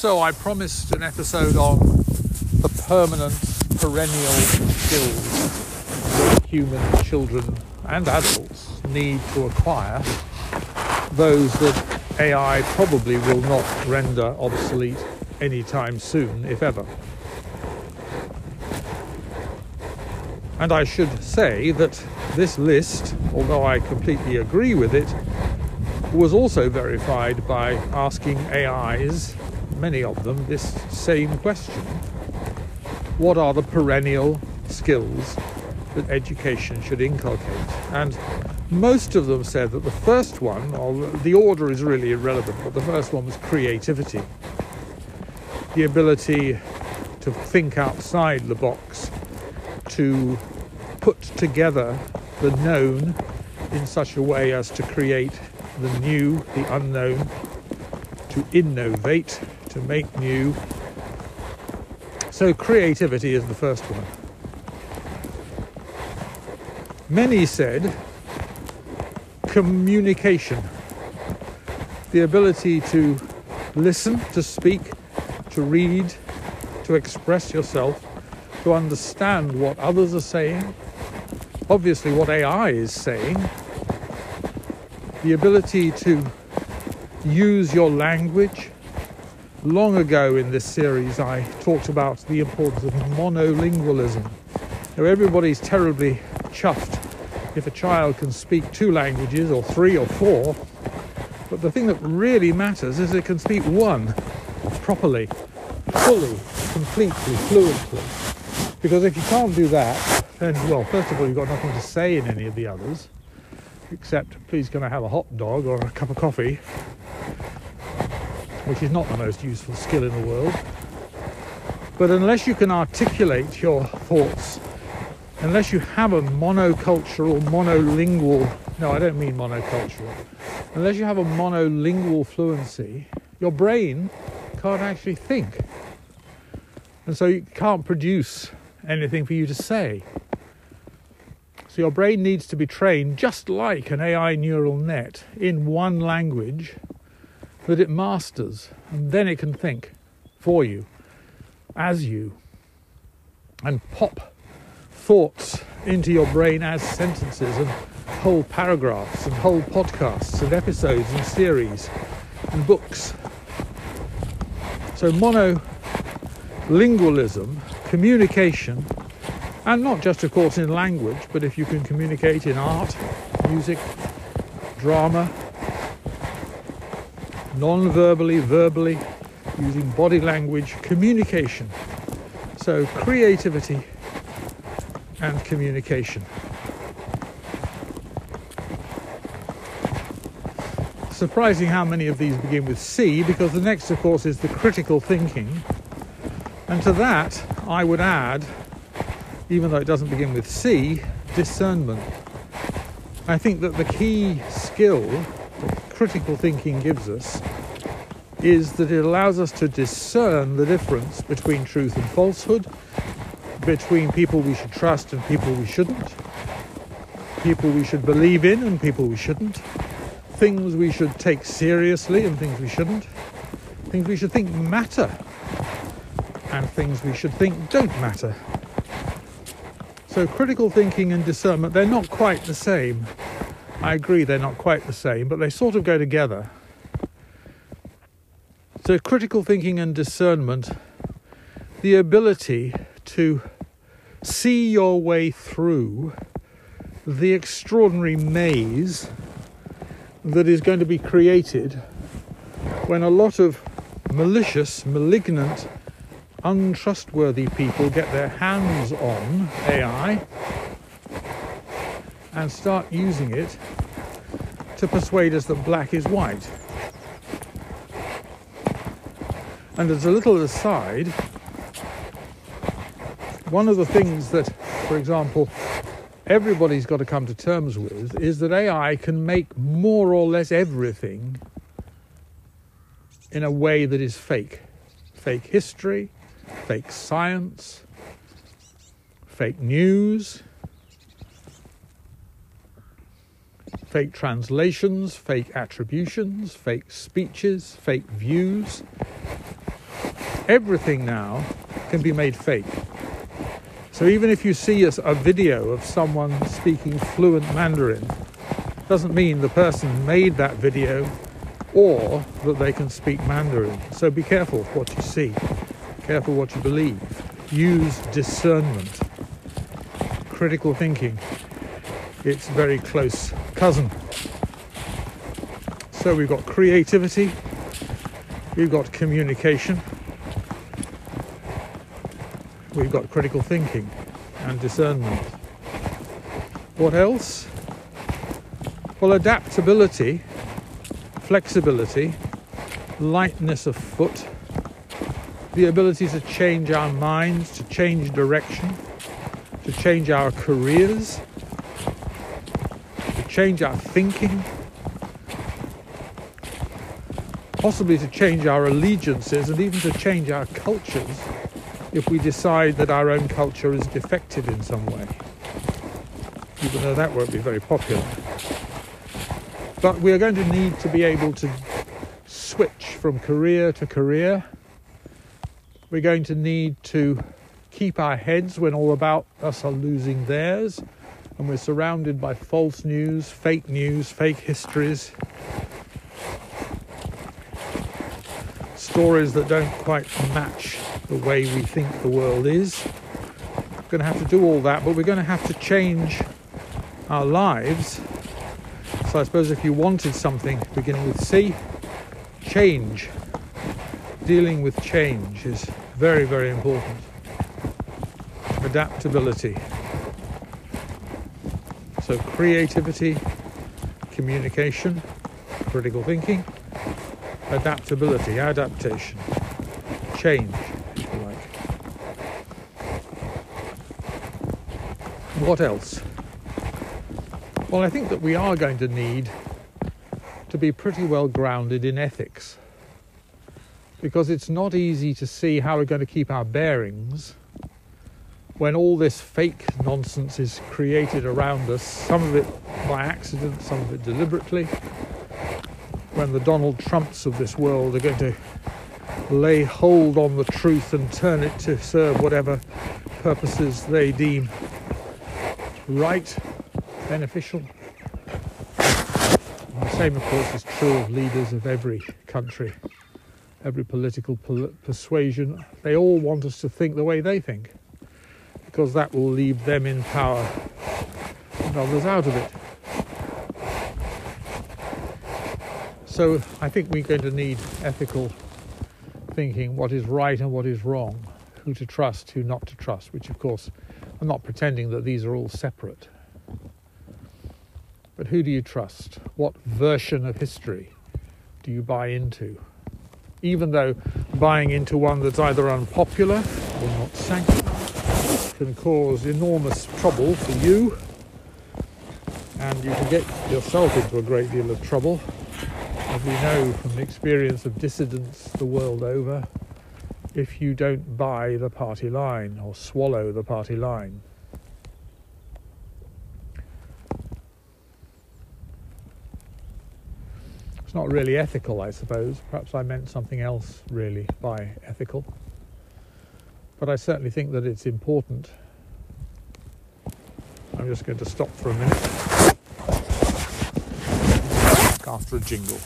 So I promised an episode on the permanent, perennial skills that human children and adults need to acquire, those that AI probably will not render obsolete anytime soon, if ever. And I should say that this list, although I completely agree with it, was also verified by asking AIs, many of them, this same question What are the perennial skills that education should inculcate? And most of them said that the first one, or the order is really irrelevant, but the first one was creativity. The ability to think outside the box, to put together the known in such a way as to create the new, the unknown, to innovate, to make new. So creativity is the first one. Many said communication, the ability to listen, to speak, to read, to express yourself, to understand what others are saying, obviously what AI is saying, the ability to use your language. Long ago in this series, I talked about the importance of monolingualism. Now, everybody's terribly chuffed if a child can speak two languages or three or four. But the thing that really matters is it can speak one properly, fully, completely, fluently. Because if you can't do that, then, well, first of all, you've got nothing to say in any of the others, except, please, can I have a hot dog or a cup of coffee? Which is not the most useful skill in the world. But unless you can articulate your thoughts unless you have a monocultural, monolingual, no, I don't mean monocultural, unless you have a monolingual fluency, your brain can't actually think. And so you can't produce anything for you to say. So your brain needs to be trained just like an AI neural net in one language that it masters, and then it can think for you, as you, and pop thoughts into your brain as sentences and whole paragraphs and whole podcasts and episodes and series and books. So, monolingualism, communication, and not just, of course, in language, but if you can communicate in art, music, drama, non verbally, verbally, using body language, communication. So, creativity and communication. Surprising how many of these begin with C because the next, of course, is the critical thinking. And to that, I would add, even though it doesn't begin with C, discernment. I think that the key skill that critical thinking gives us is that it allows us to discern the difference between truth and falsehood, between people we should trust and people we shouldn't, people we should believe in and people we shouldn't, things we should take seriously and things we shouldn't, things we should think matter and things we should think don't matter. So critical thinking and discernment, they're not quite the same. I agree they're not quite the same, but they sort of go together. So critical thinking and discernment, the ability to see your way through the extraordinary maze that is going to be created when a lot of malicious, malignant, untrustworthy people get their hands on AI and start using it to persuade us that black is white. And as a little aside, one of the things that, for example, everybody's got to come to terms with is that AI can make more or less everything in a way that is fake. Fake history, fake science, fake news, fake translations, fake attributions, fake speeches, fake views, everything now can be made fake. So even if you see a, a video of someone speaking fluent Mandarin, doesn't mean the person made that video or that they can speak Mandarin. So be careful what you see, careful what you believe. Use discernment, critical thinking. It's very close cousin. So we've got creativity, we've got communication, we've got critical thinking and discernment. What else? Well, adaptability, flexibility, lightness of foot, the ability to change our minds, to change direction, to change our careers, to change our thinking, possibly to change our allegiances and even to change our cultures if we decide that our own culture is defective in some way, even though that won't be very popular. But we are going to need to be able to switch from career to career. We're going to need to keep our heads when all about us are losing theirs, and we're surrounded by false news, fake news, fake histories, stories that don't quite match the way we think the world is. We're going to have to do all that, but we're going to have to change our lives. So I suppose if you wanted something beginning with C, change. Dealing with change is very, very important. Adaptability. So creativity, communication, critical thinking, adaptability, adaptation, change. What else? Well, I think that we are going to need to be pretty well grounded in ethics because it's not easy to see how we're going to keep our bearings when all this fake nonsense is created around us, some of it by accident, some of it deliberately, when the Donald Trumps of this world are going to lay hold on the truth and turn it to serve whatever purposes they deem right, beneficial. And the same, of course, is true of leaders of every country, every political persuasion. They all want us to think the way they think, because that will leave them in power and others out of it. So I think we're going to need ethical thinking what is right and what is wrong, who to trust, who not to trust, which of course I'm not pretending that these are all separate. But who do you trust? What version of history do you buy into? Even though buying into one that's either unpopular or not sanctioned can cause enormous trouble for you, and you can get yourself into a great deal of trouble, as we know from the experience of dissidents the world over if you don't buy the party line or swallow the party line. It's not really ethical, I suppose. Perhaps I meant something else really by ethical. But I certainly think that it's important. I'm just going to stop for a minute after a jingle.